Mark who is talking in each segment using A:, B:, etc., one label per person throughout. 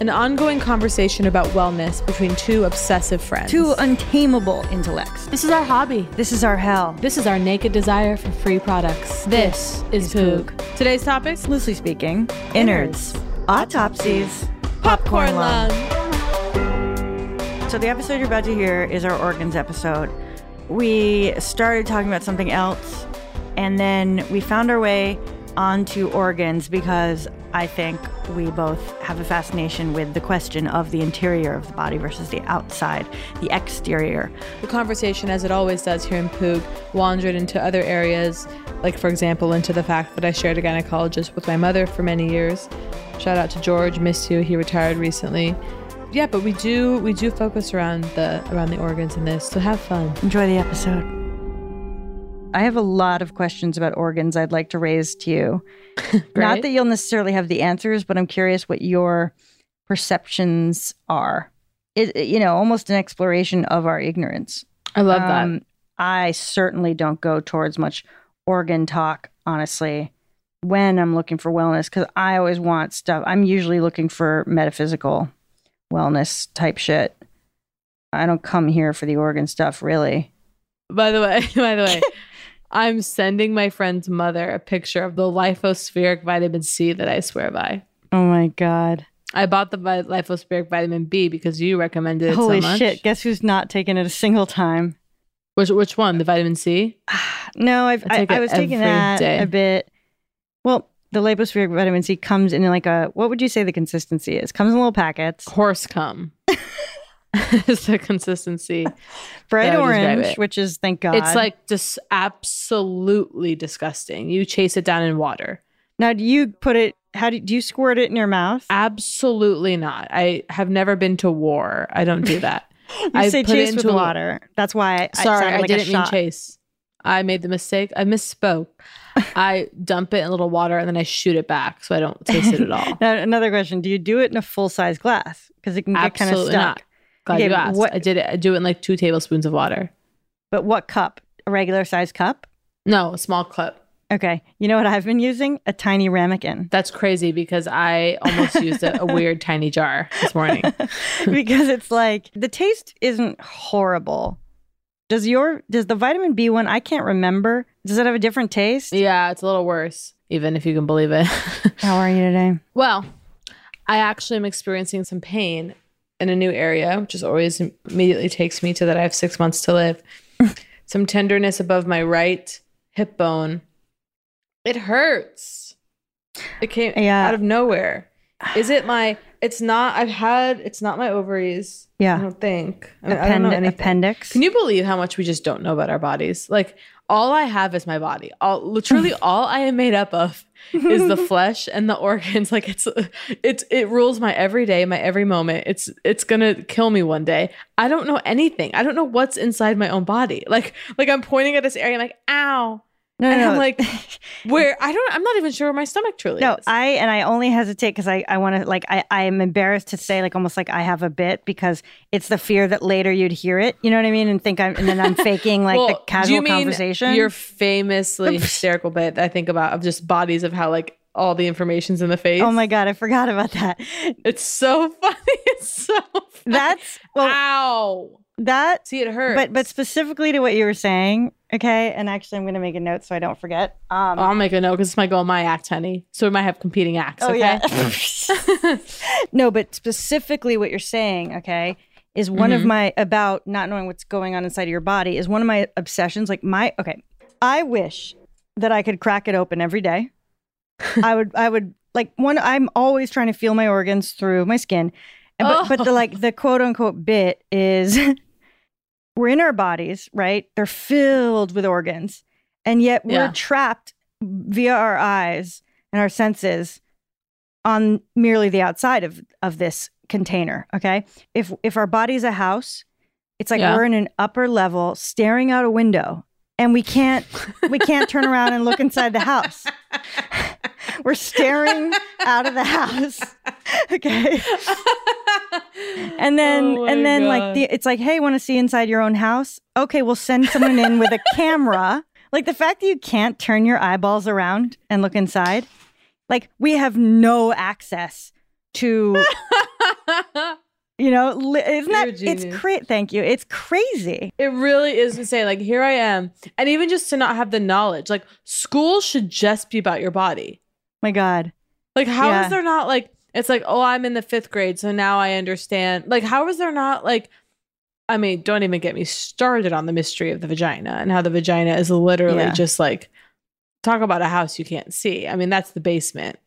A: an ongoing conversation about wellness between two obsessive friends.
B: Two untamable intellects.
A: This is our hobby.
B: This is our hell.
A: This is our naked desire for free products. This, is, Poog. Today's topics
B: Loosely speaking, innards, autopsies, popcorn lung. So the episode you're about to hear is our organs episode. We started talking about something else, and then we found our way onto organs because I think we both have a fascination with the question of the interior of the body versus the outside, the exterior.
A: The conversation, as it always does here in Poog, wandered into other areas, like, for example, into the fact that I shared a gynecologist with my mother for many years. Shout out to George, miss you. He retired recently. Yeah, but we do we do focus around the around the organs in this, so have fun.
B: Enjoy the episode. I have a lot of questions about organs I'd like to raise to you. Not that you'll necessarily have the answers, but I'm curious what your perceptions are. It, you know, almost an exploration of our ignorance.
A: I love
B: Um,
A: that.
B: I certainly don't go towards much organ talk, honestly, when I'm looking for wellness, because I always want stuff. I'm usually looking for metaphysical wellness type shit. I don't come here for the organ stuff, really.
A: By the way, by the way, I'm sending my friend's mother a picture of the lipospheric vitamin C that I swear by.
B: Oh my God.
A: I bought the vi- lipospheric vitamin B because you recommended it
B: Holy
A: so much.
B: shit. Guess who's not taking it a single time?
A: Which which one? The vitamin C?
B: No, I've,
A: I
B: I, I was taking that
A: day.
B: a bit. Well, the lipospheric vitamin C comes in like a, what would you say the consistency is? Comes in little packets.
A: Horse cum. is the consistency.
B: Bright
A: That would describe
B: orange, which is, thank God.
A: It's like just absolutely disgusting. You chase it down in water.
B: Now, do you put it, how do, do you squirt it in your mouth?
A: Absolutely not. I have never been to war. I don't do that.
B: You
A: I
B: say chase with
A: into a-
B: water. That's why I,
A: Sorry, I
B: like a
A: didn't mean chase. I made the mistake. I misspoke. I dump it in a little water and then I shoot it back so I don't taste it at all.
B: Now, another question. Do you do it in a full size glass? Because it can get kind of stuck.
A: not. Glad
B: Okay,
A: you asked.
B: what-
A: I did it. I do it in like two tablespoons of water.
B: But what cup? A regular size cup?
A: No, a small cup.
B: Okay. You know what I've been using? A tiny ramekin.
A: That's crazy because I almost used a, a weird tiny jar this morning.
B: because it's like the taste isn't horrible. Does your does the vitamin B one? I can't remember. Does it have a different taste?
A: Yeah, it's a little worse, even if you can believe it.
B: How are you today?
A: Well, I actually am experiencing some pain in a new area, which is always immediately takes me to that I have six months to live. some tenderness above my right hip bone. It hurts. It came
B: Yeah.
A: out of nowhere. Is it my? It's not. I've had. It's not my ovaries. I
B: Yeah.
A: don't think. I, I don't know
B: Append- appendix.
A: Can you believe how much we just don't know about our bodies? Like all I have is my body. All literally all I am made up of is the flesh and the organs. Like it's it's it rules my every day, my every moment. It's it's gonna kill me one day. I don't know anything. I don't know what's inside my own body. Like like I'm pointing at this area. I'm like, ow.
B: No,
A: and
B: no,
A: I'm
B: no.
A: like, where I don't. I'm not even sure where my stomach truly
B: No,
A: is.
B: No, I and I only hesitate because I I want to like I I am embarrassed to say like almost like I have a bit because it's the fear that later you'd hear it, you know what I mean, and think I'm and then I'm faking like
A: Well,
B: the casual
A: you mean
B: conversation.
A: Your famously hysterical bit I think about of just bodies of how like all the information's in the face.
B: oh my god, I forgot about that.
A: It's so funny. It's so funny.
B: That's well
A: ow.
B: That
A: See, it hurts.
B: but but specifically to what you were saying, okay. And actually, I'm going to make a note so I don't forget. Um,
A: I'll make a note because it's my goal, my act, honey. So we might have competing acts.
B: Oh
A: okay?
B: yeah. no, but specifically what you're saying, okay, is one of
A: Mhm.
B: my about not knowing what's going on inside of your body is one of my obsessions. Like my okay, I wish that I could crack it open every day. I would I would like one I'm always trying to feel my organs through my skin. And but, but the
A: Oh.
B: like the quote unquote bit is we're in our bodies, right? They're filled with organs. And yet we're
A: Yeah.
B: trapped via our eyes and our senses on merely the outside of of this container, okay? If if our body's a house, it's like
A: Yeah.
B: we're in an upper level staring out a window and we can't we can't turn around and look inside the house. We're staring out of the house. Okay. And then
A: Oh
B: and then like the it's like, hey, want to see inside your own house? Okay, we'll send someone in with a camera. Like the fact that you can't turn your eyeballs around and look inside. Like we have no access to you know, li- isn't
A: You're
B: that it's great. Thank you. It's crazy.
A: It really is insane. Like here I am, and even just to not have the knowledge. Like school should just be about your body.
B: My God.
A: Like how is
B: Yeah.
A: there not like it's like oh I'm in the fifth grade so now I understand. Like how is there not like I mean don't even get me started on the mystery of the vagina and how the vagina is literally
B: Yeah.
A: just like talk about a house you can't see. I mean that's the basement.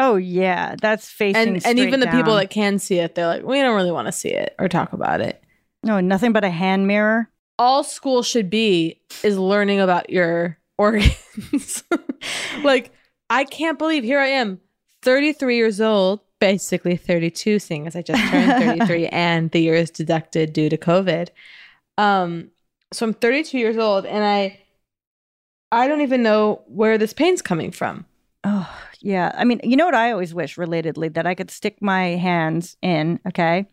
B: Oh yeah, that's facing
A: And and even the people
B: down.
A: that can see it they're like we don't really want to see it or talk about it.
B: no nothing but a hand mirror.
A: all school should be is learning about your organs. like, I can't believe here I am, 33 years old, basically 32, seeing as I just turned 33 and the year is deducted due to COVID. Um, so I'm 32 years old and I I don't even know where this pain's coming from.
B: Oh, yeah. I mean, you know what I always wish relatedly that I could stick my hands in, okay?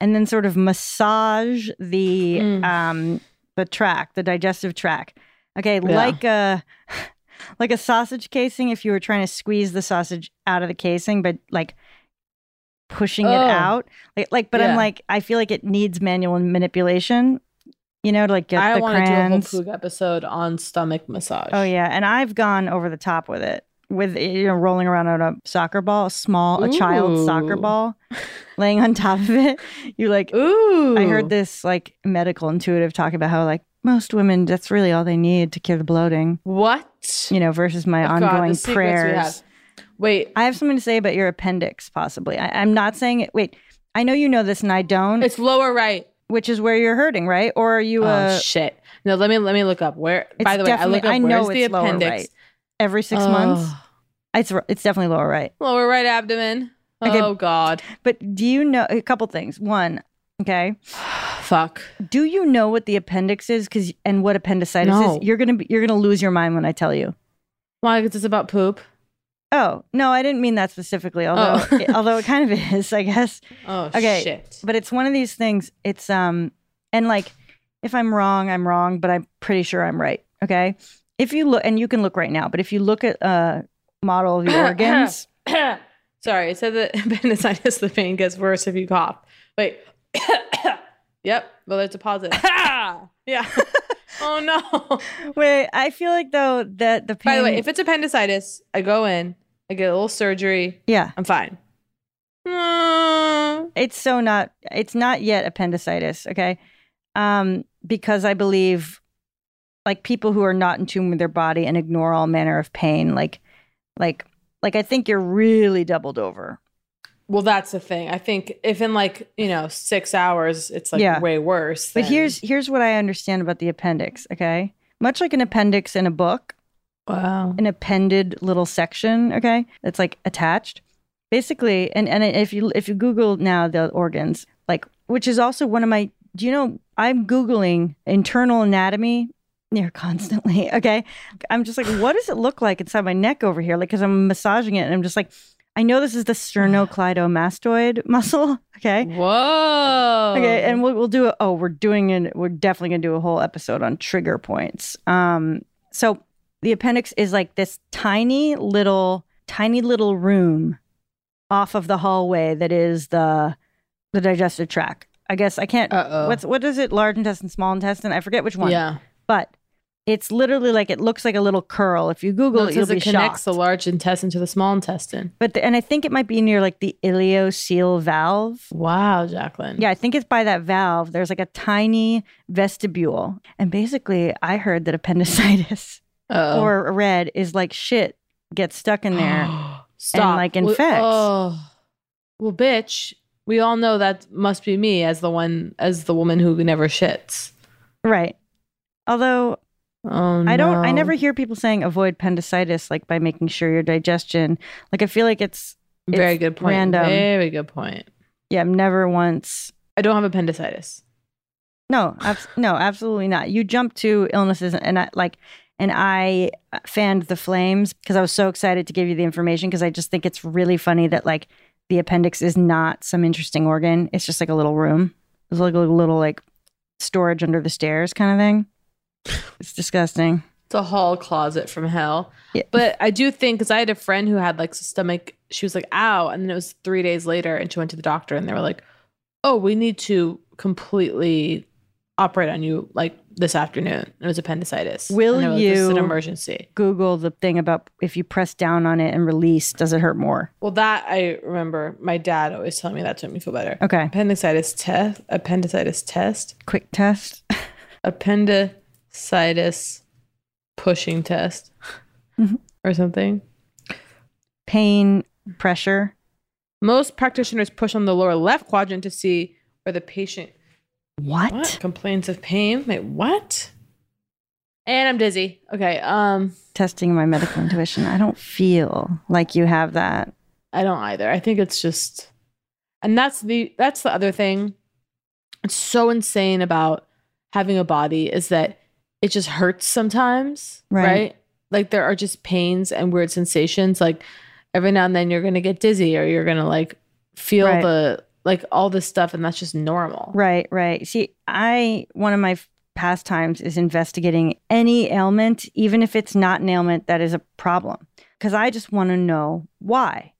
B: And then sort of massage the
A: Mm.
B: um the track, the digestive track. Okay, like a like a sausage casing if you were trying to squeeze the sausage out of the casing but like pushing it
A: Oh.
B: out. Like like but I'm like I feel like it needs manual manipulation, you know, to like get
A: I
B: the
A: want to do a whole
B: crayons.
A: Episode on stomach massage.
B: Oh yeah, and I've gone over the top with it, with you know rolling around on a soccer ball, a small, a child's soccer ball, laying on top of it. You like,
A: Ooh.
B: I heard this like medical intuitive talk about how like most women, that's really all they need to cure the bloating.
A: What?
B: You know, versus my
A: Oh,
B: ongoing
A: we
B: prayers.
A: Wait,
B: I have something to say about your appendix, possibly. I, I'm not saying it. Wait, I know you know this, and I don't.
A: it's lower right.
B: which is where you're hurting, right? Or are you
A: oh
B: uh,
A: shit! No, let me let me look up where. By the way, I look up
B: I know
A: where's the appendix.
B: right. every six months?
A: Oh.
B: It's it's definitely lower right.
A: Lower right abdomen.
B: Okay.
A: Oh God.
B: But do you know a couple things? One, okay,
A: Fuck.
B: do you know what the appendix is? Because and what appendicitis
A: No.
B: is? You're gonna be, you're gonna lose your mind when I tell you.
A: Why? Because it's about poop.
B: Oh no, I didn't mean that specifically. Although
A: Oh.
B: it- although it kind of is, I guess.
A: Oh
B: Okay,
A: shit.
B: But it's one of these things. It's um and like if I'm wrong, I'm wrong, but I'm pretty sure I'm right. Okay. if you look, and you can look right now, but if you look at a model of your organs,
A: Sorry, it said that appendicitis, the pain gets worse if you cough. Wait. yep. Well, there's a positive. yeah. oh no.
B: wait, I feel like though that the pain.
A: By the way, if it's appendicitis, I go in, I get a little surgery,
B: yeah,
A: I'm fine.
B: It's so not it's not yet appendicitis okay um because i believe like people who are not in tune with their body and ignore all manner of pain like like like i think you're really doubled over
A: Well, that's the thing. I think if in like, you know, six hours, it's like
B: Yeah.
A: way worse.
B: but here's here's what i understand about the appendix okay much like an appendix in a book
A: wow.
B: an appended little section okay that's like attached basically and and if you if you google now the organs like which is also one of my do you know i'm googling internal anatomy near constantly okay i'm just like what does it look like inside my neck over here like because i'm massaging it and i'm just like i know this is the sternocleidomastoid muscle okay
A: Whoa.
B: Okay, and we'll, we'll do a, oh, we're doing it. We're definitely gonna do a whole episode on trigger points. Um, so the appendix is like this tiny little, tiny little room off of the hallway that is the the digestive tract. I guess I can't.
A: Uh-oh.
B: What's what is it? Large intestine, small intestine. I forget which one.
A: Yeah.
B: but it's literally like it looks like a little curl. If you Google
A: No,
B: it,
A: it
B: you'll
A: says
B: be
A: it connects
B: shocked.
A: the large intestine to the small intestine.
B: but the, and I think it might be near like the ileocecal valve.
A: Wow, Jacqueline.
B: Yeah, I think it's by that valve. There's like a tiny vestibule. And basically, I heard that appendicitis
A: Uh-oh.
B: or red is like shit gets stuck in there.
A: Stop.
B: like,
A: Well, oh.
B: infects.
A: Oh. Well, bitch, we all know that must be me as the one, as the woman who never shits.
B: right. Although
A: Oh,
B: I don't, I never hear people saying avoid appendicitis like by making sure your digestion. Like I feel like it's,
A: Very good point.
B: Random.
A: Very good point.
B: Yeah, I've never once.
A: I don't have appendicitis.
B: No, abs- no, absolutely not. You jump to illnesses, and I like, and I fanned the flames because I was so excited to give you the information because I just think it's really funny that like the appendix is not some interesting organ. It's just like a little room. It's like a little like storage under the stairs kind of thing. It's disgusting.
A: It's a hall closet from hell.
B: Yeah.
A: But I do think because I had a friend who had like stomach, she was like, ow. And then it was three days later and she went to the doctor and they were like, oh, we need to completely operate on you like this afternoon. It was appendicitis.
B: Will
A: they were This is an emergency.
B: Google the thing about if you press down on it and release, does it hurt more?
A: Well, that I remember my dad always telling me that to make me feel better.
B: Okay.
A: Appendicitis test, appendicitis test,
B: Quick test.
A: appendicitis pushing test
B: Mhm.
A: or something.
B: Pain, pressure.
A: Most practitioners push on the lower left quadrant to see where the patient
B: What?
A: what? complains of pain. Wait, what? And I'm dizzy. Okay, um,
B: Testing my medical intuition. I don't feel like you have that.
A: I don't either. I think it's just, and that's the that's the other thing. It's so insane about having a body is that it just hurts sometimes,
B: Right.
A: right? Like there are just pains and weird sensations. Like every now and then you're gonna get dizzy or you're gonna like feel
B: Right.
A: the like all this stuff, and that's just normal.
B: Right, right. See, I one of my f- pastimes is investigating any ailment, even if it's not an ailment that is a problem, because I just want to know why.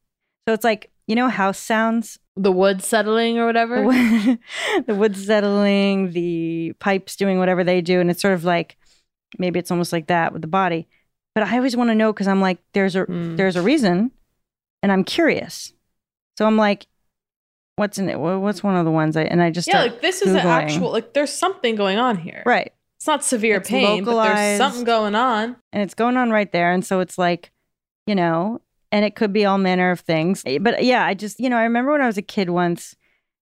B: So it's like you know house sounds,
A: The wood settling or whatever.
B: the wood settling, the pipes doing whatever they do, and it's sort of like maybe it's almost like that with the body. But I always want to know because I'm like, there's a
A: Mm.
B: there's a reason, and I'm curious. So I'm like, what's in it? What's one of the ones I and I just
A: yeah, like this is an actual like there's something going on here.
B: right.
A: It's not severe
B: It's
A: pain, but there's something going on.
B: and it's going on right there. And so it's like, you know, and it could be all manner of things. Eh, but yeah, I just, you know, I remember when I was a kid once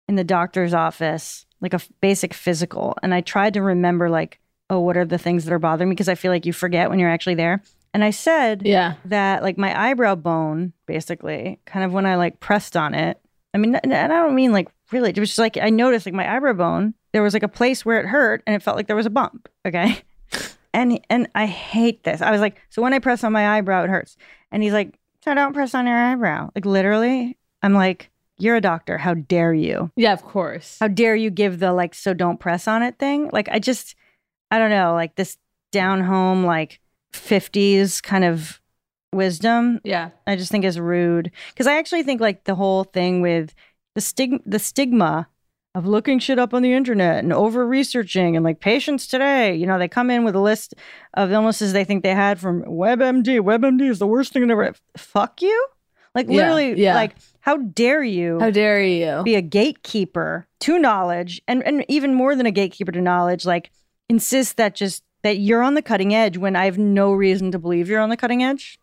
B: in the doctor's office, like a f- basic physical, and I tried to remember, like, oh, what are the things that are bothering me? Because I feel like you forget when you're actually there. And I said
A: Yeah.
B: that, like, my eyebrow bone, basically, kind of when I like pressed on it. I mean, and I don't mean like really, it was just like I noticed, like, my eyebrow bone, there was like a place where it hurt and it felt like there was a bump. Okay. And and I hate this. I was like, so when I press on my eyebrow, it hurts. And he's like, so don't press on your eyebrow. Like literally, I'm like, you're a doctor. How dare you?
A: Yeah, of course.
B: How dare you give the like, so don't press on it thing? Like I just, I don't know, like this down home, like 50s kind of wisdom.
A: Yeah.
B: I just think is rude because I actually think like the whole thing with the stigma, the stigma of looking shit up on the internet and over researching and like patients today, you know, they come in with a list of illnesses they think they had from WebMD. WebMD is the worst thing in ever. Fuck you. Like
A: Yeah,
B: literally,
A: yeah.
B: like how dare you?
A: How dare you?
B: be a gatekeeper to knowledge and, and even more than a gatekeeper to knowledge like insist that just that you're on the cutting edge when i have no reason to believe you're on the cutting edge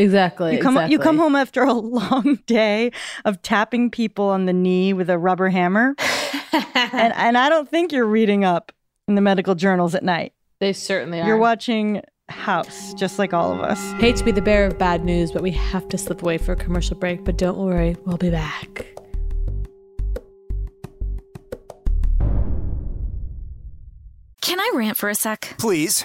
A: Exactly.
B: you come you come home after a long day of tapping people on the knee with a rubber hammer and and i don't think you're reading up in the medical journals at night
A: They certainly are.
B: you're watching house just like all of us
A: Hate to be the bearer of bad news, but we have to slip away for a commercial break. But don't worry, we'll be back.
C: Can I rant for a sec?
D: Please.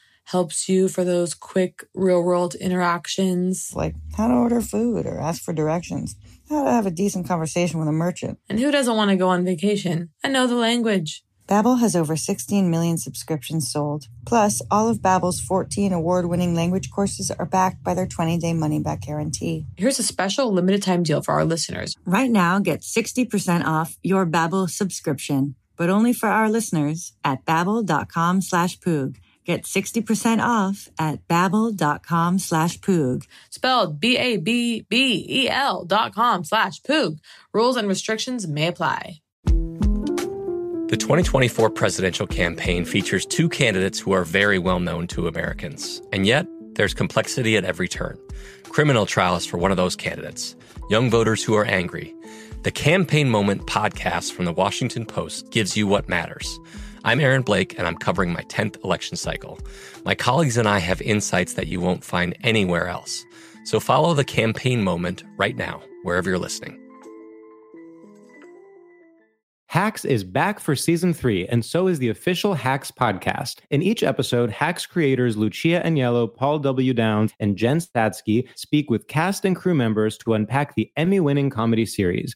A: helps you for those quick real-world interactions.
B: Like how to order food or ask for directions, how to have a decent conversation with a merchant.
A: And who doesn't want to go on vacation and know the language?
B: Babbel has over 16 million subscriptions sold. Plus, all of Babbel's 14 award-winning language courses are backed by their 20-day money-back guarantee.
A: Here's a special limited time deal for our listeners.
B: Right now, get 60% off your Babbel subscription, but only for our listeners at babbel.com slash poog. Get 60% off at babbel.com slash poog.
A: Spelled B-A-B-B-E-L dot com slash poog. Rules and restrictions may apply.
E: The 2024 presidential campaign features two candidates who are very well known to Americans. And yet, there's complexity at every turn. Criminal trials for one of those candidates, young voters who are angry. The Campaign Moment podcast from the Washington Post gives you what matters. I'm Aaron Blake, and I'm covering my 10th election cycle. My colleagues and I have insights that you won't find anywhere else. So follow the Campaign Moment right now, wherever you're listening.
F: Hacks is back for season three, and so is the official Hacks podcast. In each episode, Hacks creators Lucia Aniello, Paul W. Downs, and Jen Statsky speak with cast and crew members to unpack the Emmy winning comedy series.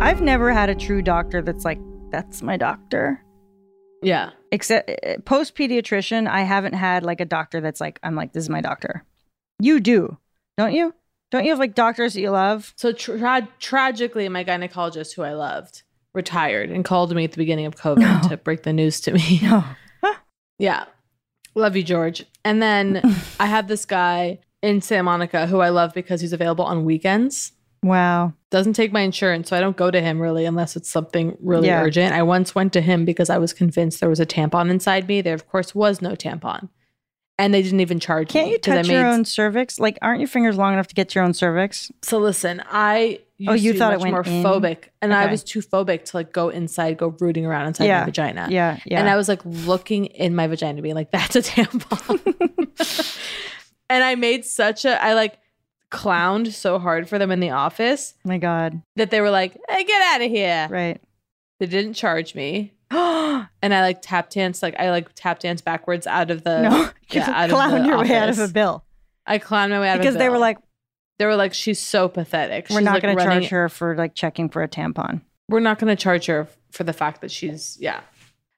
B: I've never had a true doctor that's like, that's my doctor.
A: Yeah.
B: Except eh, eh, post pediatrician, I haven't had like a doctor that's like, I'm like, this is my doctor. You do, don't you? Don't you have like doctors that you love?
A: So tra- tragically, my gynecologist, who I loved, retired and called me at the beginning of COVID to break the news to me.
B: No.
A: Yeah. Love you, George. And then I have this guy in Santa Monica who I love because he's available on weekends.
B: Wow.
A: Doesn't take my insurance, so I don't go to him really unless it's something really
B: Yeah.
A: urgent. I once went to him because I was convinced there was a tampon inside me. There, of course, was no tampon, and they didn't even charge
B: Can't
A: me.
B: you
A: 'cause I
B: touch your own cervix? Like, aren't your fingers long enough to get your own cervix?
A: So listen, I oh, used
B: Oh, you
A: to be
B: thought it went
A: more
B: in?
A: phobic, and I was too phobic to like go inside, go rooting around inside
B: Yeah.
A: my vagina.
B: Yeah, yeah.
A: And I was like looking in my vagina, being like, "That's a tampon." and I made such a, I like clowned so hard for them in the office
B: My God.
A: that they were like, "Hey, get out of here!"
B: Right.
A: They didn't charge me, and I like tap dance, like I like tap dance backwards out of the
B: no, you
A: yeah, out
B: clowned your way out of a bill
A: I clowned my way out of a
B: because they were like,
A: they were like, "She's so pathetic.
B: we're
A: She's,
B: not
A: like,
B: going to charge her for like checking for a tampon.
A: we're not going to charge her for the fact that she's yeah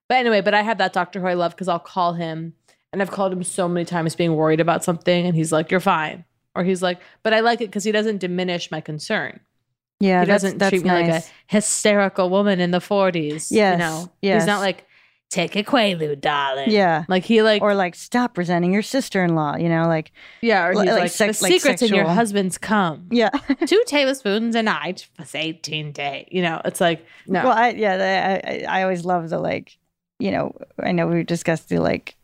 A: but anyway but i have that doctor who i love because i'll call him and i've called him so many times being worried about something and he's like you're fine or he's like but i like it because he doesn't diminish my concern
B: Yeah,
A: he doesn't
B: that's
A: treat me
B: nice.
A: like a hysterical woman in the 40s you
B: Yes,
A: know
B: yes.
A: he's not like take a quaalude darling
B: yeah.
A: like he like
B: Or like, stop presenting your sister-in-law. You know, like,
A: yeah or he's
B: like
A: like,
B: sex-
A: the
B: like
A: secrets in your husband's cum
B: yeah.
A: two tablespoons a night for 18 days you know it's like no
B: Well, I yeah, I, I I always love the like, you know, I know we discussed the like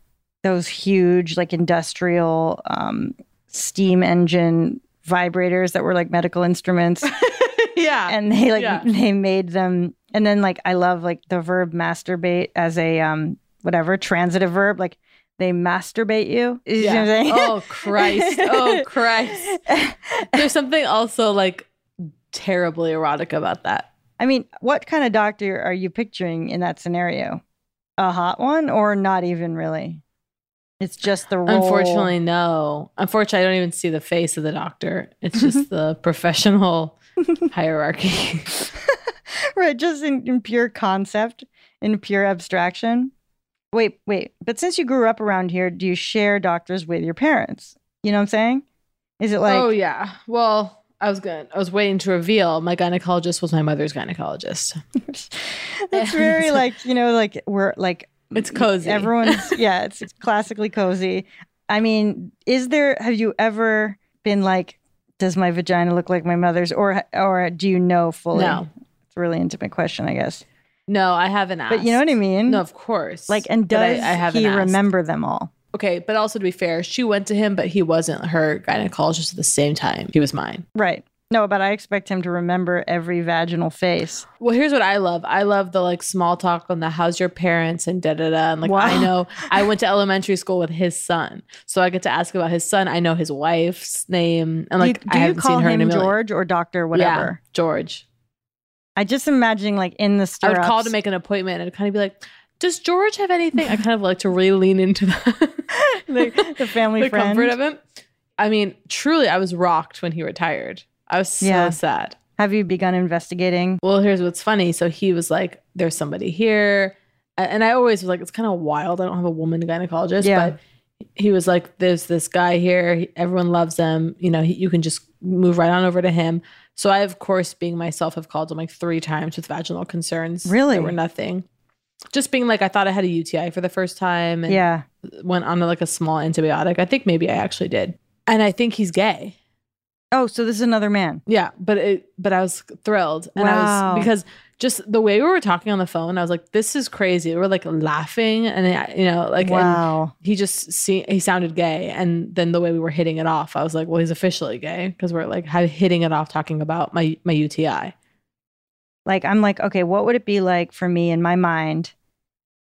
B: those huge like industrial um steam engine vibrators that were like medical instruments
A: yeah
B: and they like
A: Yeah.
B: they made them and then like I love like the verb masturbate as a um whatever transitive verb like they masturbate you. You know what I'm?
A: Oh Christ. Oh Christ. There's something also like terribly erotic about that.
B: I mean, what kind of doctor are you picturing in that scenario? A hot one or not even really? It's just the role.
A: Unfortunately, no. Unfortunately, I don't even see the face of the doctor. It's just the professional hierarchy.
B: right? Just in, in pure concept, in pure abstraction. Wait, wait. But since you grew up around here, do you share doctors with your parents? You know what I'm saying? Is it like,
A: oh yeah. Well, I was going I was waiting to reveal my gynecologist was my mother's gynecologist.
B: that's very like, you know, like we're like,
A: It's cozy.
B: everyone's, yeah, it's, it's classically cozy. I mean, is there, have you ever been like, does my vagina look like my mother's or, or do you know fully?
A: No.
B: It's a really intimate question, I guess.
A: No, I haven't asked.
B: But you know what I mean?
A: No, of course.
B: Like, and
A: I-
B: does
A: I haven't
B: he
A: asked.
B: remember them all?
A: Okay, but also to be fair, she went to him, but he wasn't her gynecologist at the same time. He was mine.
B: Right. No, but I expect him to remember every vaginal face.
A: Well, here's what I love. I love the like small talk on the how's your parents and da da da. And like
B: Wow.
A: I know I went to elementary school with his son, so I get to ask about his son. I know his wife's name, and like
B: you,
A: I
B: do you
A: haven't
B: call
A: seen her in
B: him
A: million.
B: George or Doctor whatever?
A: Yeah, George.
B: I just imagining like in the
A: I
B: stirrups.
A: would call to make an appointment and kind of be like, "Does George have anything?" I kind of like to really lean into the
B: the, the family
A: the
B: friend.
A: comfort of him. I mean, truly, I was rocked when he retired. I was so
B: Yeah.
A: sad.
B: Have you begun investigating?
A: Well, here's what's funny. So he was like, "There's somebody here," and I always was like, "It's kind of wild. I don't have a woman gynecologist."
B: Yeah.
A: But he was like, "There's this guy here. Everyone loves him. You know, he, you can just move right on over to him." So I, of course, being myself, have called him like three times with vaginal concerns.
B: Really?
A: There were nothing. Just being like, I thought I had a UTI for the first time, and
B: Yeah.
A: went on to like a small antibiotic. I think maybe I actually did, and I think he's gay.
B: Oh, so this is another man.
A: Yeah, but it but I was thrilled. And I was because just the way we were talking on the phone, I was like, this is crazy. We were like laughing and I- you know, like
B: wow.
A: he just see he sounded gay. And then the way we were hitting it off, I was like, well, he's officially gay because we're like hitting it off talking about my my UTI.
B: Like I'm like, okay, what would it be like for me in my mind,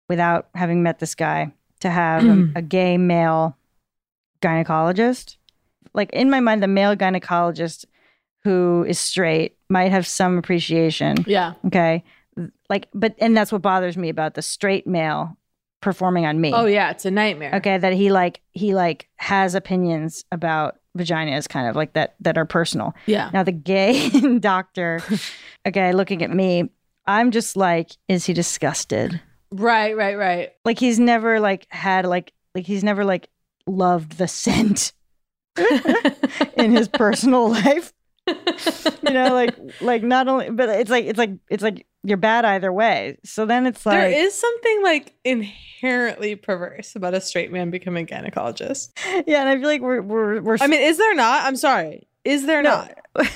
B: without having met this guy, to have a, a gay male gynecologist? Like in my mind, the male gynecologist who is straight might have some appreciation.
A: Yeah.
B: Okay. Like, but, and that's what bothers me about the straight male performing on me.
A: Oh yeah, it's a nightmare.
B: Okay. That he like, he like has opinions about vaginas kind of like that, that are personal.
A: Yeah.
B: Now, the gay doctor, okay, looking at me, I'm just like, is he disgusted?
A: Right, right, right.
B: Like, he's never like had like, like, he's never like loved the scent in his personal life. you know, like, like not only, but it's like, it's like, it's like you're bad either way. So then it's like
A: there is something like inherently perverse about a straight man becoming a gynecologist.
B: yeah, and I feel like we're we're we're.
A: I mean, is there not? I'm sorry. Is there
B: No.
A: not?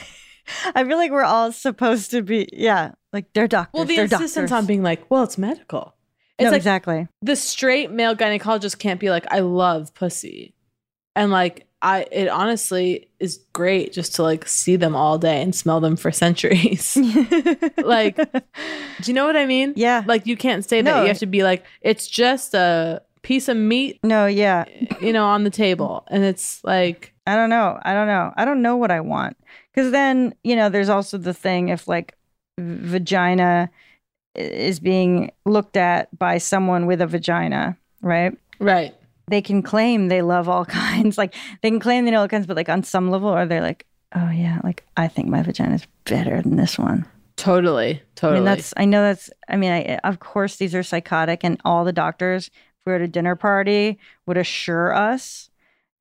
B: I feel like we're all supposed to be. Yeah, like they're doctors.
A: Well, the insistence
B: doctors.
A: on being like, well, it's medical. It's
B: no,
A: like
B: exactly.
A: the straight male gynecologist can't be like, I love pussy. And like I it honestly is great just to like see them all day and smell them for centuries. like do you know what I mean?
B: Yeah.
A: Like you can't say that. You have to be like, it's just a piece of meat,
B: No, yeah.
A: you know, on the table. And it's like
B: I don't know. I don't know. I don't know what I want. Because then, you know, there's also the thing if like vagina is being looked at by someone with a vagina, right?
A: Right.
B: They can claim they love all kinds. Like they can claim they know all kinds, but like on some level, are they like, oh yeah, like I think my vagina is better than this one.
A: Totally. Totally.
B: I mean, that's, I know that's, I mean, I, of course, these are psychotic, and all the doctors, if we were at a dinner party, would assure us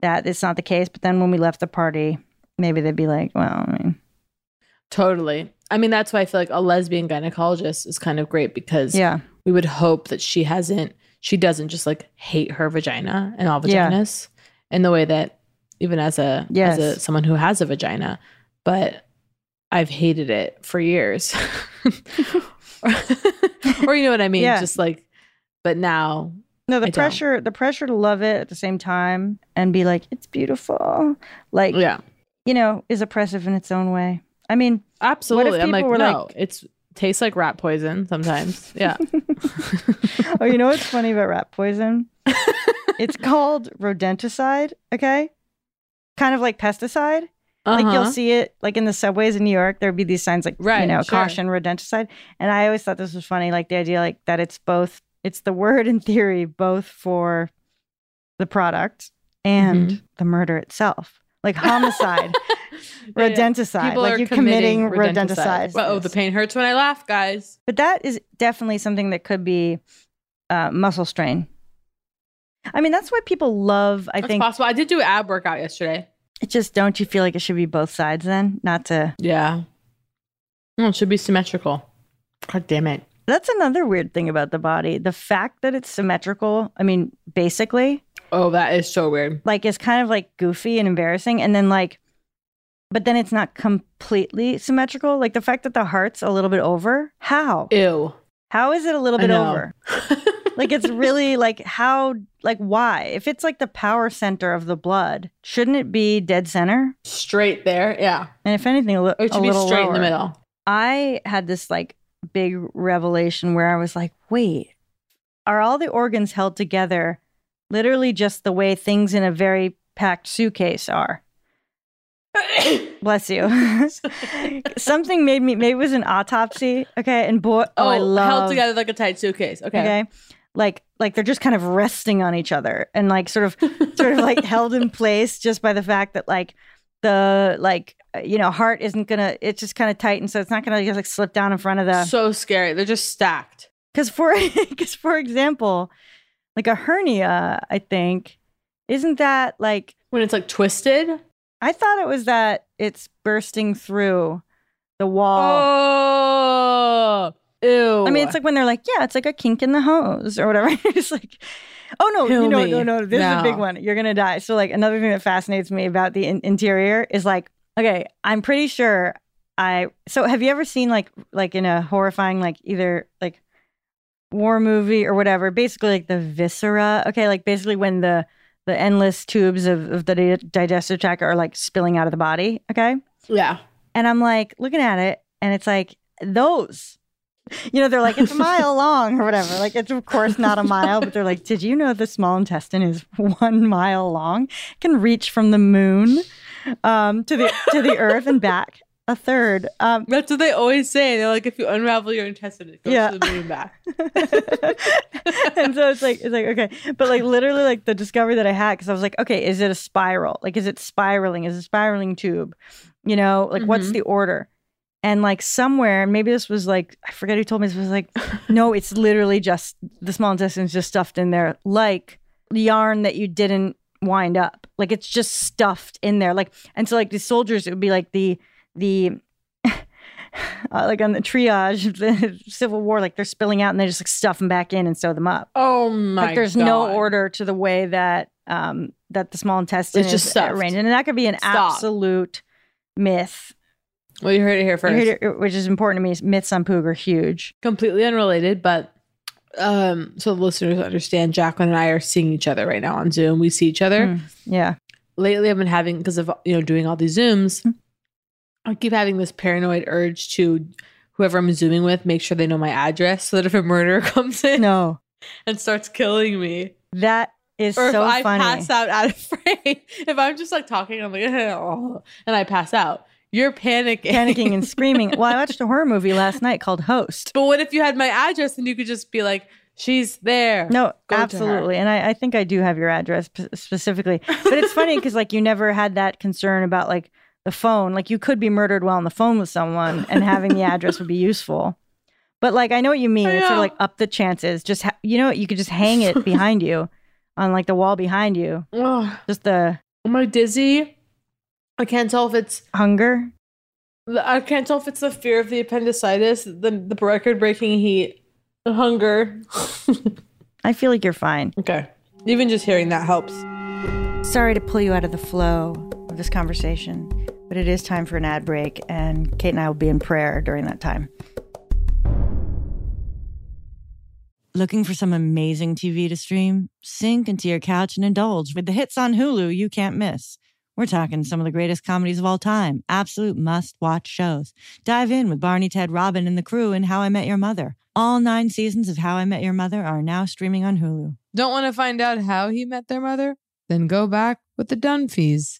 B: that it's not the case. But then when we left the party, maybe they'd be like, well, I mean,
A: totally. I mean, that's why I feel like a lesbian gynecologist is kind of great because
B: yeah,
A: we would hope that she hasn't she doesn't just like hate her vagina and all
B: Yeah.
A: vaginas in the way that even as a
B: Yes.
A: as a someone who has a vagina but i've hated it for years or you know what i mean
B: Yeah.
A: just like but now
B: no, the
A: I don't.
B: pressure, the pressure to love it at the same time and be like, it's beautiful, like,
A: yeah
B: you know, is oppressive in its own way. I mean,
A: absolutely i'm like
B: were
A: no
B: like-
A: it's tastes like rat poison sometimes yeah
B: oh, you know what's funny about rat poison? it's called rodenticide, okay? Kind of like pesticide. Like you'll
A: Uh-huh.
B: see it like in the subways in New York, there'd be these signs like you know,
A: sure.
B: caution rodenticide. And I always thought this was funny, like the idea like that it's both it's the word in theory both for the product and
A: Mm-hmm.
B: the murder itself. Like homicide,
A: Yeah, yeah.
B: rodenticide.
A: People
B: like you're committing
A: committing
B: rodenticide.
A: oh the pain hurts when i laugh guys
B: But that is definitely something that could be uh, muscle strain. I mean, that's why people love, I
A: That's
B: think,
A: possible i did do an ab workout yesterday
B: it just don't you feel like it should be both sides then? Not to.
A: Yeah. No, it should be symmetrical. God damn it.
B: That's another weird thing about the body. The fact that it's symmetrical, I mean, basically,
A: Oh, that is so weird.
B: like it's kind of like goofy and embarrassing. And then, like, but then it's not completely symmetrical. Like the fact that the heart's a little bit over. How?
A: Ew.
B: How is it a little bit over? like it's really like how like why if it's like the power center of the blood shouldn't it be dead center
A: Straight there. Yeah.
B: and if anything a, li-
A: It
B: a
A: should be
B: little
A: straight in the middle.
B: i had this like big revelation where i was like wait are all the organs held together literally just the way things in a very packed suitcase are bless you something made me maybe it was an autopsy okay and boy oh,
A: Oh,
B: i love
A: held together like a tight suitcase. Okay.
B: Okay. Like like they're just kind of resting on each other and like sort of sort of like held in place just by the fact that like the like uh, you know heart isn't gonna it's just kind of tight and so it's not gonna just like slip down in front of the
A: So scary. They're just stacked.
B: because for because for example like a hernia I think isn't that like
A: When it's like twisted.
B: I thought it was that it's bursting through the wall.
A: Oh. Ew.
B: I mean, it's like when they're like, yeah, it's like a kink in the hose or whatever. it's like, oh no,
A: Kill
B: you know,
A: me
B: no, no, this is a big one. You're gonna die. So like another thing that fascinates me about the in- interior is like, okay, I'm pretty sure I. So have you ever seen like like in a horrifying like either like war movie or whatever? Basically like the viscera. Okay, like basically when the the endless tubes of, of the di- digestive tract are like spilling out of the body. Okay.
A: yeah.
B: And I'm like looking at it, and it's like those. You know, they're like, it's a mile long or whatever. Like, it's of course not a mile, but they're like, did you know the small intestine is one mile long? It can reach from the moon um, to the to the earth and back a third. Um,
A: That's what they always say. They're like, if you unravel your intestine, it goes
B: Yeah.
A: to the moon and back.
B: and so it's like it's like okay, but like literally like the discovery that I had because I was like, okay, is it a spiral? Like, is it spiraling? Is it a spiraling tube? You know, like what's
A: Mhm.
B: the order? And like somewhere, maybe this was like I forget who told me this was like, no, it's literally just the small intestine's just stuffed in there, like yarn that you didn't wind up. Like it's just stuffed in there. Like and so like the soldiers, it would be like the the uh, like on the triage of the Civil War, like they're spilling out and they just like stuff them back in and sew them up.
A: Oh my!
B: Like there's
A: God.
B: no order to the way that um that the small intestine
A: It's
B: is
A: just stuffed.
B: arranged, and that could be an
A: Stop.
B: absolute myth.
A: Well, you heard it here first.
B: It- Which is important to me. Myths on Poog are huge.
A: Completely unrelated, but um, so the listeners understand. Jacqueline and I are seeing each other right now on Zoom. We see each other.
B: Mm, yeah.
A: lately I've been having because of you know doing all these zooms. I keep having this paranoid urge to whoever I'm zooming with make sure they know my address so that if a murderer comes in
B: No,
A: and starts killing me,
B: that is
A: or
B: so
A: if I
B: funny.
A: pass out out of frame, if I'm just like talking, I'm like oh, and I pass out, you're panicking,
B: panicking and screaming. Well, I watched a horror movie last night called Host.
A: but what if you had my address and you could just be like, she's there?
B: No,
A: Go
B: absolutely. And I, I think I do have your address p- specifically. But it's funny because like you never had that concern about like the phone. Like you could be murdered while on the phone with someone and having the address would be useful. But like I know what you mean. It's sort of like up the chances. Just ha- you know you could just hang it behind you on like the wall behind you.
A: Ugh.
B: Just the
A: Am I dizzy? I can't tell if it's
B: hunger.
A: I can't tell if it's the fear of the appendicitis, the the record breaking heat, the hunger.
B: I feel like you're fine.
A: okay. Even just hearing that helps.
B: Sorry to pull you out of the flow of this conversation, but it is time for an ad break, and Kate and I will be in prayer during that time. Looking for some amazing TV to stream? Sink into your couch and indulge with the hits on Hulu you can't miss. We're talking some of the greatest comedies of all time, absolute must watch shows. Dive in with Barney, Ted, Robin, and the crew in How I Met Your Mother. All nine seasons of How I Met Your Mother are now streaming on Hulu.
G: Don't want to find out how he met their mother? Then go back with the Dunphys,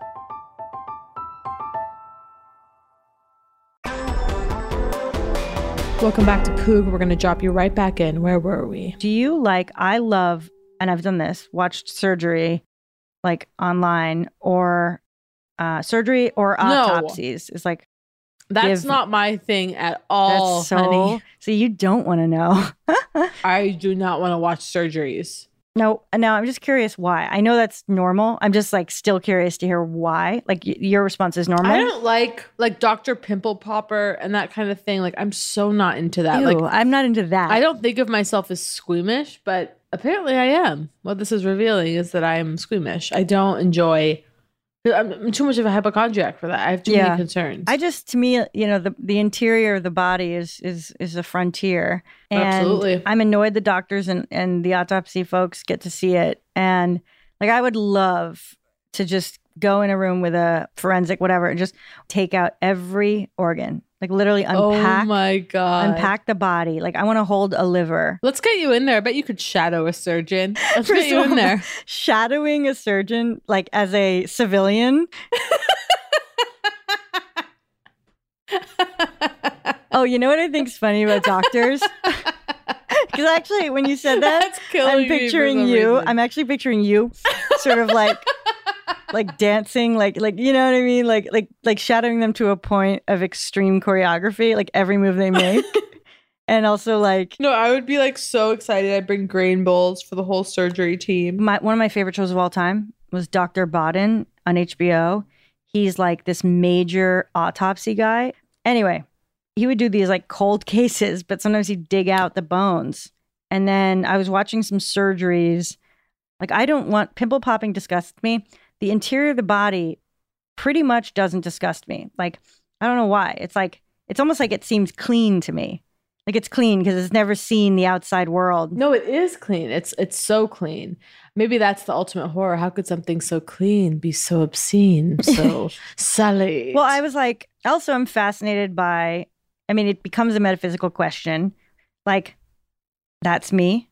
A: Welcome back to Poog. We're going to drop you right back in. Where were we?
B: Do you like, I love, and I've done this, watched surgery like online or uh, surgery or
A: No.
B: autopsies. It's like,
A: That's
B: Give-
A: not my thing at all,
B: that's so,
A: honey.
B: so you don't want to know.
A: I do not want to watch surgeries.
B: No, now I'm just curious why. I know that's normal. I'm just like still curious to hear why. Like y- your response is normal.
A: I don't like like Dr. Pimple Popper and that kind of thing. Like I'm so not into that.
B: Ew,
A: like
B: I'm not into that.
A: I don't think of myself as squeamish, but apparently I am. What this is revealing is that I am squeamish. I don't enjoy. I'm, I'm too much of a hypochondriac for that. I have too
B: Yeah.
A: many concerns.
B: I just to me, you know, the the interior of the body is is is a frontier. And
A: Absolutely.
B: I'm annoyed the doctors and and the autopsy folks get to see it. And like I would love to just go in a room with a forensic whatever and just take out every organ. Like literally oh unpack
A: oh my god!
B: unpack the body. Like I want to hold a liver.
A: Let's get you in there. I bet you could shadow a surgeon. Let's get you in there.
B: Shadowing a surgeon like as a civilian. oh, you know what I think's funny about doctors? Because actually, when you said that, I'm picturing you.
A: reason.
B: I'm actually picturing you, sort of like, like dancing, like, like you know what I mean, like, like, like shadowing them to a point of extreme choreography, like every move they make, and also like
A: No, I would be like so excited. I'd bring grain bowls for the whole surgery team.
B: my one of my favorite shows of all time was Dr. Baden on HBO. He's like this major autopsy guy. Anyway, he would do these like cold cases, but sometimes he'd dig out the bones. And then I was watching some surgeries. Like I don't want pimple popping disgusts me. The interior of the body pretty much doesn't disgust me. Like I don't know why. It's like it's almost like it seems clean to me. Like it's clean because it's never seen the outside world.
A: No, it is clean. It's it's so clean. Maybe that's the ultimate horror. How could something so clean be so obscene, so sullied?
B: Well, I was like, also, I'm fascinated by, I mean, it becomes a metaphysical question. Like, that's me.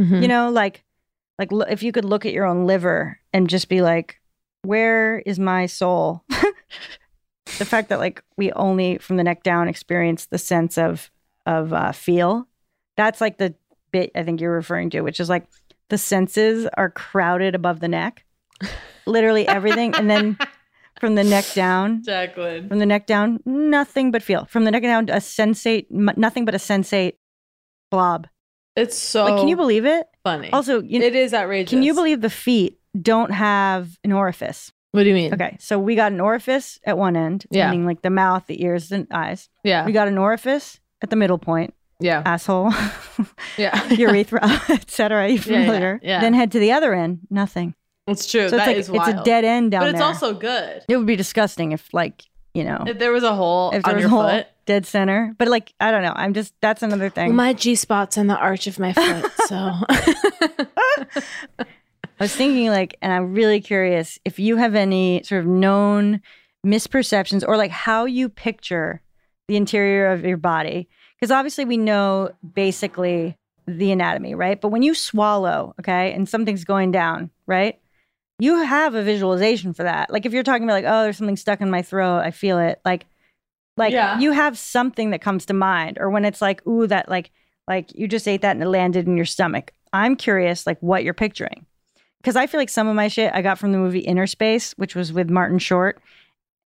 A: Mhm.
B: You know, like, like if you could look at your own liver and just be like, where is my soul? the fact that like we only from the neck down experience the sense of of uh, feel. That's like the bit I think you're referring to, which is like the senses are crowded above the neck, literally everything, and then from the neck down,
A: Jacqueline.
B: from the neck down, nothing but feel. From the neck down, a sensate, m- nothing but a sensate blob.
A: It's so
B: like, can you believe it?
A: funny.
B: Also, you
A: it is outrageous.
B: can you believe the feet don't have an orifice?
A: What do you mean?
B: Okay, so we got an orifice at one end,
A: Yeah.
B: meaning like the mouth, the ears, and eyes.
A: Yeah.
B: We got an orifice at the middle point,
A: Yeah.
B: asshole,
A: Yeah.
B: urethra, etc. Are you
A: Yeah, yeah, yeah.
B: Then head to the other end, nothing.
A: It's true.
B: So it's like
A: is
B: it's a dead end down there.
A: But it's
B: there.
A: also good.
B: it would be disgusting if, like, you know,
A: If there was a hole
B: if there
A: on
B: was
A: your
B: a hole
A: foot.
B: dead center. But like, I don't know. I'm just that's another thing.
A: my G spot's in the arch of my foot, so
B: I was thinking like, and I'm really curious if you have any sort of known misperceptions or like how you picture the interior of your body. Because obviously we know basically the anatomy, right? But when you swallow, okay, and something's going down, right? You have a visualization for that. Like if you're talking about like, oh, there's something stuck in my throat, I feel it. Like, like
A: Yeah.
B: you have something that comes to mind. Or when it's like, ooh, that like, like you just ate that and it landed in your stomach. I'm curious, like what you're picturing because I feel like some of my shit I got from the movie Innerspace, which was with Martin Short,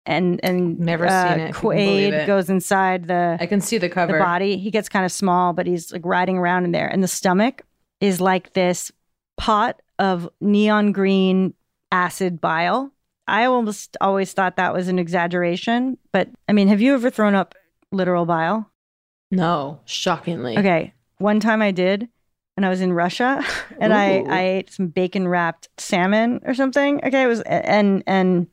B: and and
A: Never
B: uh,
A: seen it, if you can believe
B: Quaid
A: it.
B: goes inside the
A: I can see the cover.
B: the
A: cover.
B: body. He gets kind of small, but he's like riding around in there, and the stomach is like this pot of neon green acid bile. I almost always thought that was an exaggeration, but I mean, have you ever thrown up literal bile?
A: No, shockingly.
B: Okay, one time I did, and I was in Russia, and I
A: Ooh.
B: I ate some bacon wrapped salmon or something. Okay, it was and and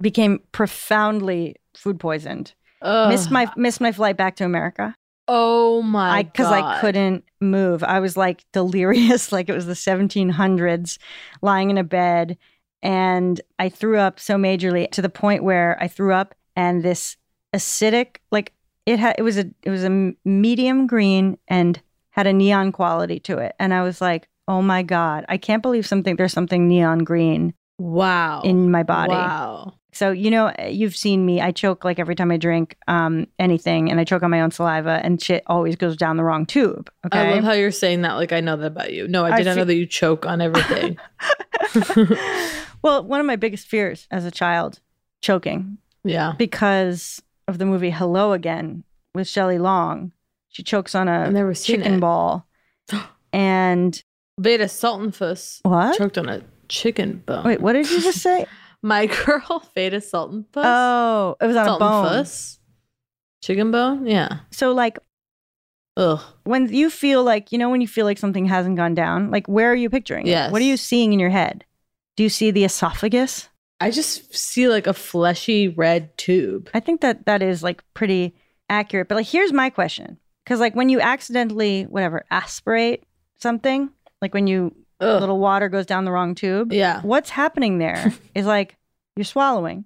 B: became profoundly food poisoned.
A: Ugh.
B: Missed my missed my flight back to America.
A: Oh my
B: I because I
A: God.
B: couldn't move. I was like delirious, like it was the 1700s, lying in a bed, and I threw up so majorly to the point where I threw up, and this acidic, like it had, it was a it was a medium green and had a neon quality to it, and I was like, oh my god, I can't believe something there's something neon green
A: Wow.
B: in my body.
A: Wow.
B: So you know, you've seen me. I choke like every time I drink um, anything, and I choke on my own saliva, and shit always goes down the wrong tube. Okay.
A: I love how you're saying that. Like I know that about you. No, I
B: I
A: did not know
B: fe-
A: that you choke on everything.
B: well, one of my biggest fears as a child, choking,
A: yeah.
B: because of the movie Hello Again with Shelley Long. She chokes on a
A: I've never seen
B: chicken
A: it.
B: ball, and
A: Vada Sultenfuss
B: What?
A: choked on a chicken bone.
B: wait, what did you just say?
A: My girl Vada Sultenfuss.
B: Oh, it was on a bone.
A: Sultenfuss. Chicken bone? Yeah.
B: So like
A: Ugh.
B: when you feel like you know when you feel like something hasn't gone down, like where are you picturing? it?
A: Yes.
B: What are you seeing in your head? Do you see the esophagus?
A: I just see like a fleshy red tube.
B: I think that that is like pretty accurate. But like, here's my question: because like when you accidentally whatever aspirate something, like when you
A: Ugh.
B: little water goes down the wrong tube,
A: Yeah.
B: what's happening there is like you're swallowing,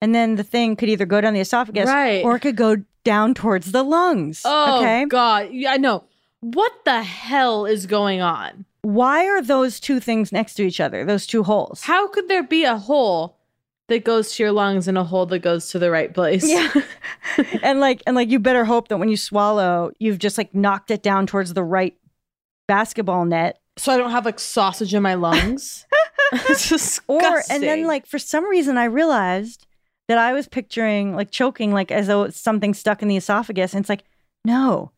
B: and then the thing could either go down the esophagus,
A: Right.
B: or it could go down towards the lungs.
A: Oh
B: okay,
A: God. Yeah, I know. What the hell is going on?
B: why are those two things next to each other? Those two holes.
A: How could there be a hole that goes to your lungs and a hole that goes to the right place?
B: Yeah. and like and like you better hope that when you swallow, you've just like knocked it down towards the right basketball net.
A: So I don't have like sausage in my lungs. it's disgusting.
B: Or and then like for some reason I realized that I was picturing like choking like as though it's something stuck in the esophagus. And it's like, no.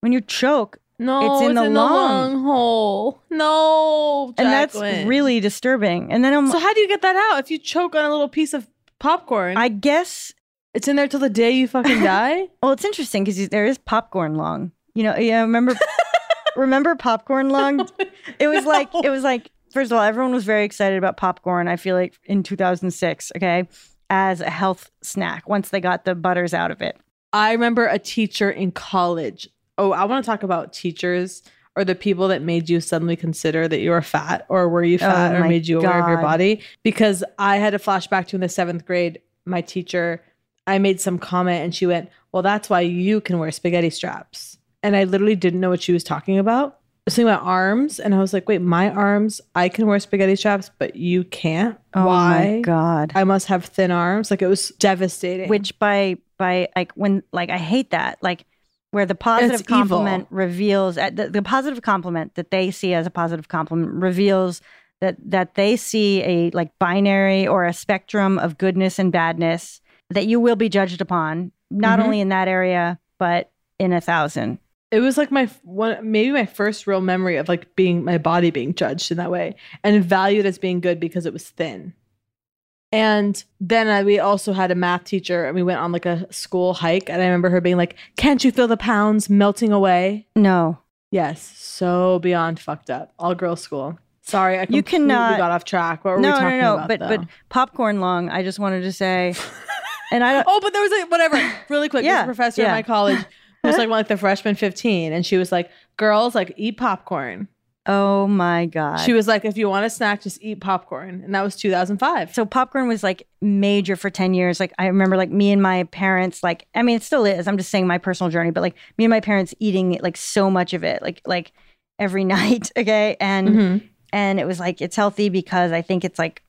B: When you choke,
A: no,
B: it's in the lung.
A: long hole. No,
B: and that's really disturbing. And then I'm
A: So how do you get that out? If you choke on a little piece of popcorn,
B: I guess
A: it's in there till the day you fucking die.
B: well, it's interesting because there is popcorn lung. You know, yeah, remember remember popcorn lung? It was like it was like first of all, everyone was very excited about popcorn. I feel like in 2006, okay, as a health snack once they got the butters out of it.
A: I remember a teacher in college. Oh, I want to talk about teachers or the people that made you suddenly consider that you were fat or were you oh fat
B: Oh
A: or made you aware of your body. Because I had a flashback to in the seventh grade, my teacher, I made some comment and she went, Well, that's why you can wear spaghetti straps. And I literally didn't know what she was talking about. I was thinking about arms and I was like, Wait, my arms, I can wear spaghetti straps, but you can't.
B: Oh
A: why?
B: my god.
A: I must have thin arms. Like it was devastating.
B: Which by by like when like I hate that like where the positive
A: It's evil.
B: compliment reveals uh, the, the positive compliment that they see as a positive compliment reveals that that they see a like binary or a spectrum of goodness and badness that you will be judged upon not
A: Mhm.
B: only in that area but in a thousand
A: it was like my one maybe my first real memory of like being my body being judged in that way and valued as being good because it was thin and then I, we also had a math teacher and we went on like a school hike. And i remember her being like can't you feel the pounds melting away?
B: No.
A: Yes. So beyond fucked up. All girls school. Sorry i
B: You cannot-
A: got off track. What were
B: no
A: we talking
B: no no
A: about
B: but
A: though?
B: but popcorn long, i just wanted to say. And i don't
A: oh but there was a whatever. Really quick
B: Yeah,
A: professor
B: yeah.
A: at my college was like one like the freshman 15 and she was like girls like eat popcorn
B: oh my god
A: She was like, if you want a snack, just eat popcorn. And that was 2005.
B: So popcorn was like major for 10 years. Like I remember like me and my parents, like, I mean, it still is. I'm just saying my personal journey, but like me and my parents eating like so much of it, like, like every night. Okay. And,
A: Mhm.
B: and it was like, it's healthy because I think it's like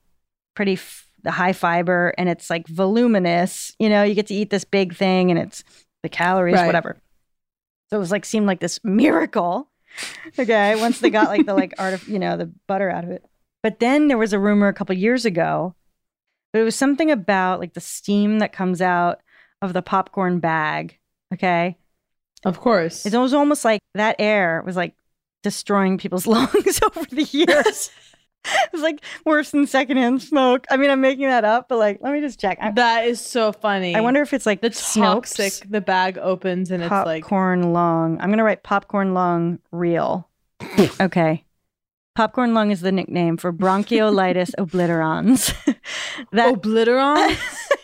B: pretty f- high fiber and it's like voluminous, you know, you get to eat this big thing and it's the calories,
A: Right.
B: whatever. So it was like, seemed like this miracle. Okay. Once they got like the like art of, you know, the butter out of it. But then there was a rumor a couple years ago but it was something about like the steam that comes out of the popcorn bag. Okay.
A: Of course.
B: It was almost like that air was like destroying people's lungs over the years. it was like worse than secondhand smoke. I mean, I'm making that up, but like, let me just check. I,
A: that is so funny.
B: I wonder if it's like
A: the
B: Snopes
A: toxic, the bag opens and it's like,
B: popcorn lung. I'm going to write popcorn lung real. okay. Popcorn lung is the nickname for bronchiolitis obliterans. that
A: obliterans?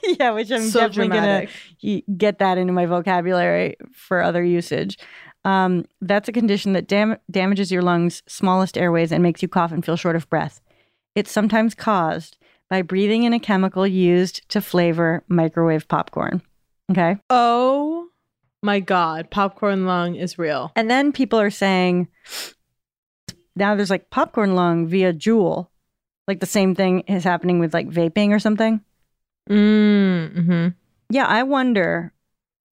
B: yeah, which I'm
A: So
B: definitely gonna get that into my vocabulary for other usage. Um, that's a condition that dam- damages your lungs' smallest airways and makes you cough and feel short of breath. It's sometimes caused by breathing in a chemical used to flavor microwave popcorn. Okay.
A: oh my God, popcorn lung is real.
B: And then people are saying now there's like popcorn lung via Juul. Like the same thing is happening with like vaping or something.
A: Mm-hmm.
B: Yeah, I wonder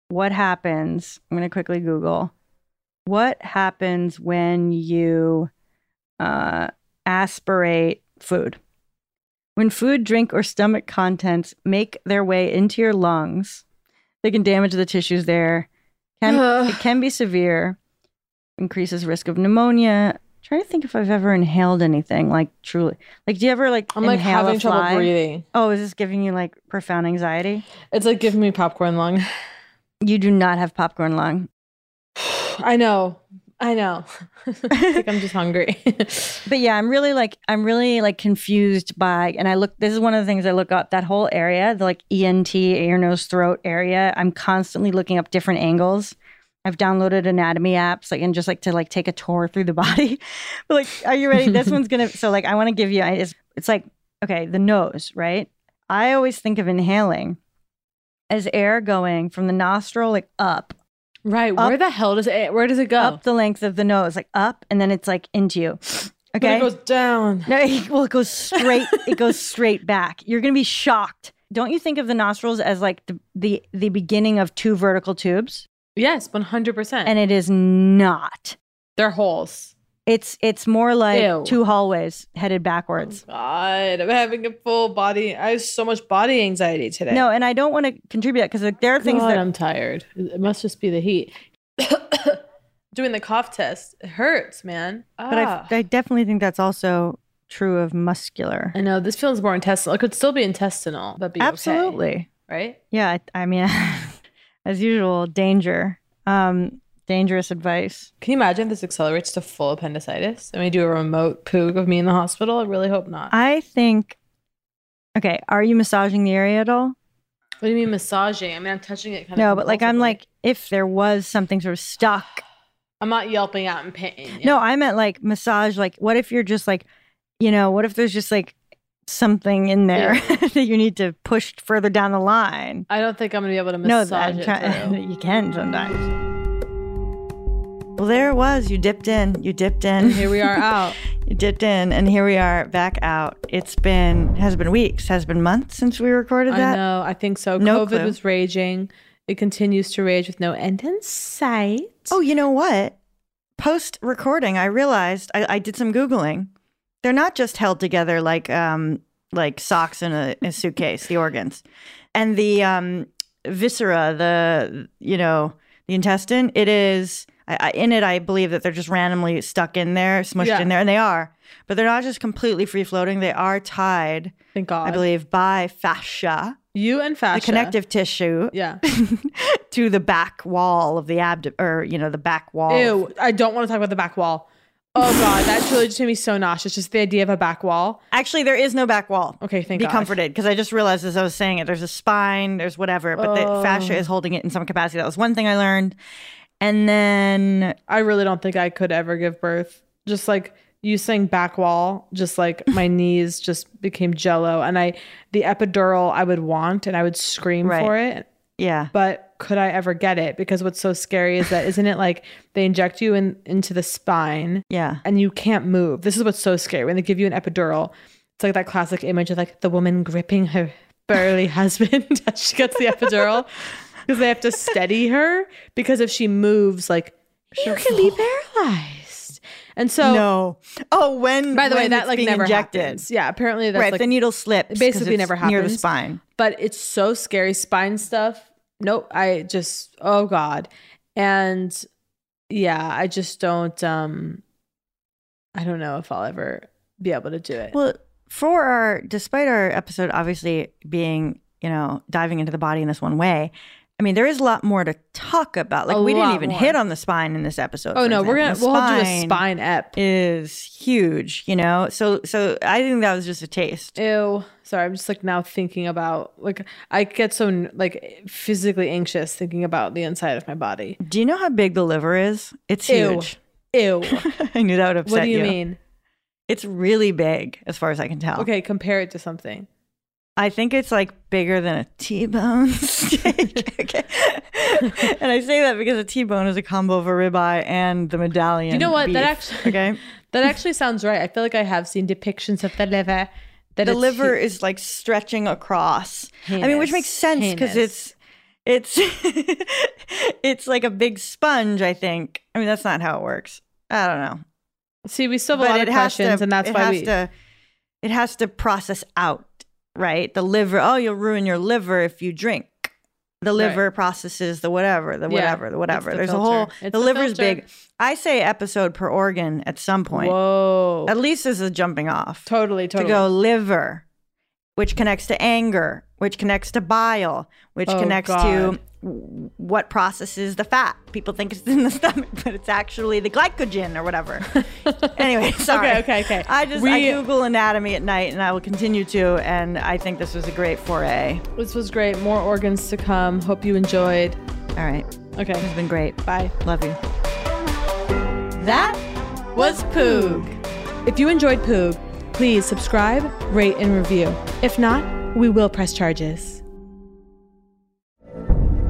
B: what happens. I'm going to quickly Google what happens when you uh, aspirate food. When food, drink, or stomach contents make their way into your lungs, they can damage the tissues there. Can
A: Ugh.
B: it can be severe, increases risk of pneumonia. trying to think if I've ever inhaled anything like truly. Like, do you ever like
A: I'm like having trouble breathing.
B: Oh, is this giving you like profound anxiety?
A: It's like giving me popcorn lung.
B: You do not have popcorn lung.
A: I know. I know. Think I'm just hungry.
B: But yeah, I'm really like I'm really like confused by and I look this is one of the things I look up that whole area, the like ENT, ear, nose, throat area. I'm constantly looking up different angles. I've downloaded anatomy apps like and just like to like take a tour through the body. but like are you ready? this one's to so like I want to give you it's, it's like okay, the nose, right? I always think of inhaling as air going from the nostril like up
A: right. Where the hell does it where does it go?
B: up the length of the nose, like up, and then it's like into you.
A: But
B: Okay.
A: it goes down.
B: no, it, well, it goes straight. it goes straight back. You're gonna be shocked. Don't you think of the nostrils as like the the, the beginning of two vertical tubes?
A: Yes, 100%.
B: And it is not.
A: they're holes.
B: It's it's more like
A: Ew.
B: two hallways headed backwards.
A: God, I'm having a full body. I have so much body anxiety today.
B: No, and I don't want to contribute because like, there are things
A: God,
B: that
A: I'm tired. It must just be the heat. Doing the cough test, it hurts, man.
B: but I,
A: Ah.
B: I definitely think that's also true of muscular.
A: I know this feels more intestinal. It could still be intestinal, but be okay,
B: Absolutely.
A: right?
B: Yeah, I, I mean, as usual, danger. Um, dangerous advice.
A: Can you imagine this accelerates to full appendicitis and we do a remote poog of me in the hospital? I really hope not.
B: I think. Okay, are you massaging the area at all?
A: what do you mean massaging? I mean, I'm touching it kind
B: No,
A: of.
B: No, but like I'm like, if there was something sort of stuck.
A: I'm not yelping out in pain.
B: No, I meant like massage. Like, what if you're just like, you know, what if there's just like something in there that you need to push further down the line?
A: I don't think I'm gonna be able to
B: No,
A: massage
B: that,
A: it
B: try- you can sometimes. Well, there it was. You dipped in. You dipped in.
A: And here we are out.
B: you dipped in, and here we are back out. It's been has been weeks, has been months since we recorded that.
A: I know. I think so.
B: No
A: COVID
B: clue.
A: was raging. It continues to rage with no end in sight.
B: Oh, you know what? Post recording, I realized I, I did some googling. They're not just held together like um like socks in a, a suitcase. The organs and the um viscera, the you know the intestine. It is I, I, in it. I believe that they're just randomly stuck in there, smushed
A: Yeah.
B: in there, and they are. But they're not just completely free floating. They are tied,
A: Thank God.
B: I believe, by fascia,
A: you and fascia.
B: the connective tissue,
A: Yeah.
B: to the back wall of the abdomen, or you know the back wall.
A: Ew. I don't want to talk about the back wall. Oh God, that truly just made me so nauseous. Just the idea of a back wall.
B: Actually, there is no back wall.
A: Okay, thank
B: Be
A: God.
B: comforted because I just realized as I was saying it, there's a spine, there's whatever, but the
A: Oh.
B: fascia is holding it in some capacity. That was one thing I learned. And then,
A: I really don't think I could ever give birth. Just like you saying back wall, just like my knees just became jello, and I the epidural I would want, and I would scream
B: Right.
A: for it.
B: yeah,
A: But could I ever get it? Because what's so scary is that isn't it like they inject you in into the spine
B: yeah,
A: and you can't move. This is what's so scary when they give you an epidural. It's like that classic image of like the woman gripping her burly husband as she gets the epidural because they have to steady her because if she moves, like you can be paralyzed. And so,
B: no. Oh, when
A: by the way, that like never
B: injected.
A: happens. Yeah, apparently that's
B: right,
A: like
B: the needle slips.
A: basically never
B: near the spine.
A: but it's so scary spine stuff nope i just oh god and yeah i just don't um i don't know if i'll ever be able to do it
B: Well, for our, despite our episode obviously being, you know, diving into the body in this one way, I mean, there is a lot more to talk about. Like,
A: A
B: we didn't even
A: more.
B: hit on the spine in this episode.
A: oh no we're gonna
B: example.
A: we'll do a spine ep
B: is huge, you know? So, so I think that was just a taste.
A: ew sorry i'm just like now thinking about like i get so like physically anxious thinking about the inside of my body
B: Do you know how big the liver is? It's
A: Ew.
B: huge.
A: ew
B: I knew that would upset you.
A: what do you mean
B: It's really big, as far as I can tell.
A: okay compare it to something
B: I think it's like bigger than a T-bone steak. okay. and I say that because a T-bone is a combo of a ribeye and the medallion.
A: you know what that actually
B: Okay.
A: That actually sounds right. I feel like I have seen depictions of the liver That
B: the liver is like stretching across. I mean, which makes sense because it's it's it's like a big sponge. I think. I mean, that's not how it works. I don't know.
A: See, we still have a lot of questions,
B: to,
A: and that's why we.
B: to, it has to process out, right? The liver. Oh, you'll ruin your liver if you drink. The
A: Right.
B: liver processes the whatever, the
A: Yeah,
B: whatever, the whatever.
A: the
B: There's a whole.
A: It's
B: the liver's
A: filter.
B: big. I say episode per organ at some point.
A: Whoa.
B: At least as a jumping off.
A: Totally, totally.
B: To go liver, which connects to anger, which connects to bile, which
A: Oh,
B: connects
A: God.
B: to what processes the fat. People think it's in the stomach, but it's actually the glycogen or whatever. anyway, sorry.
A: Okay, okay, okay.
B: I just
A: We-
B: I Google anatomy at night, and I will continue to. And I think this was a great foray.
A: This was great. More organs to come. Hope you enjoyed.
B: All right,
A: Okay.
B: it's been great.
A: Bye.
B: Love you. That
A: was Poog. If you enjoyed Poog, please subscribe, rate, and review. If not, we will press charges.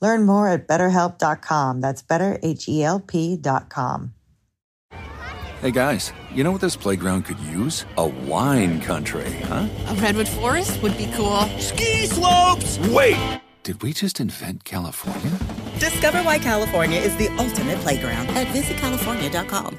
H: Learn more at betterhelp.com. That's betterhelp.com.
I: Hey guys, you know what this playground could use? A wine country, huh?
J: A redwood forest would be cool.
I: Ski slopes! Wait! Did we just invent California?
K: Discover why California is the ultimate playground at visitcalifornia.com.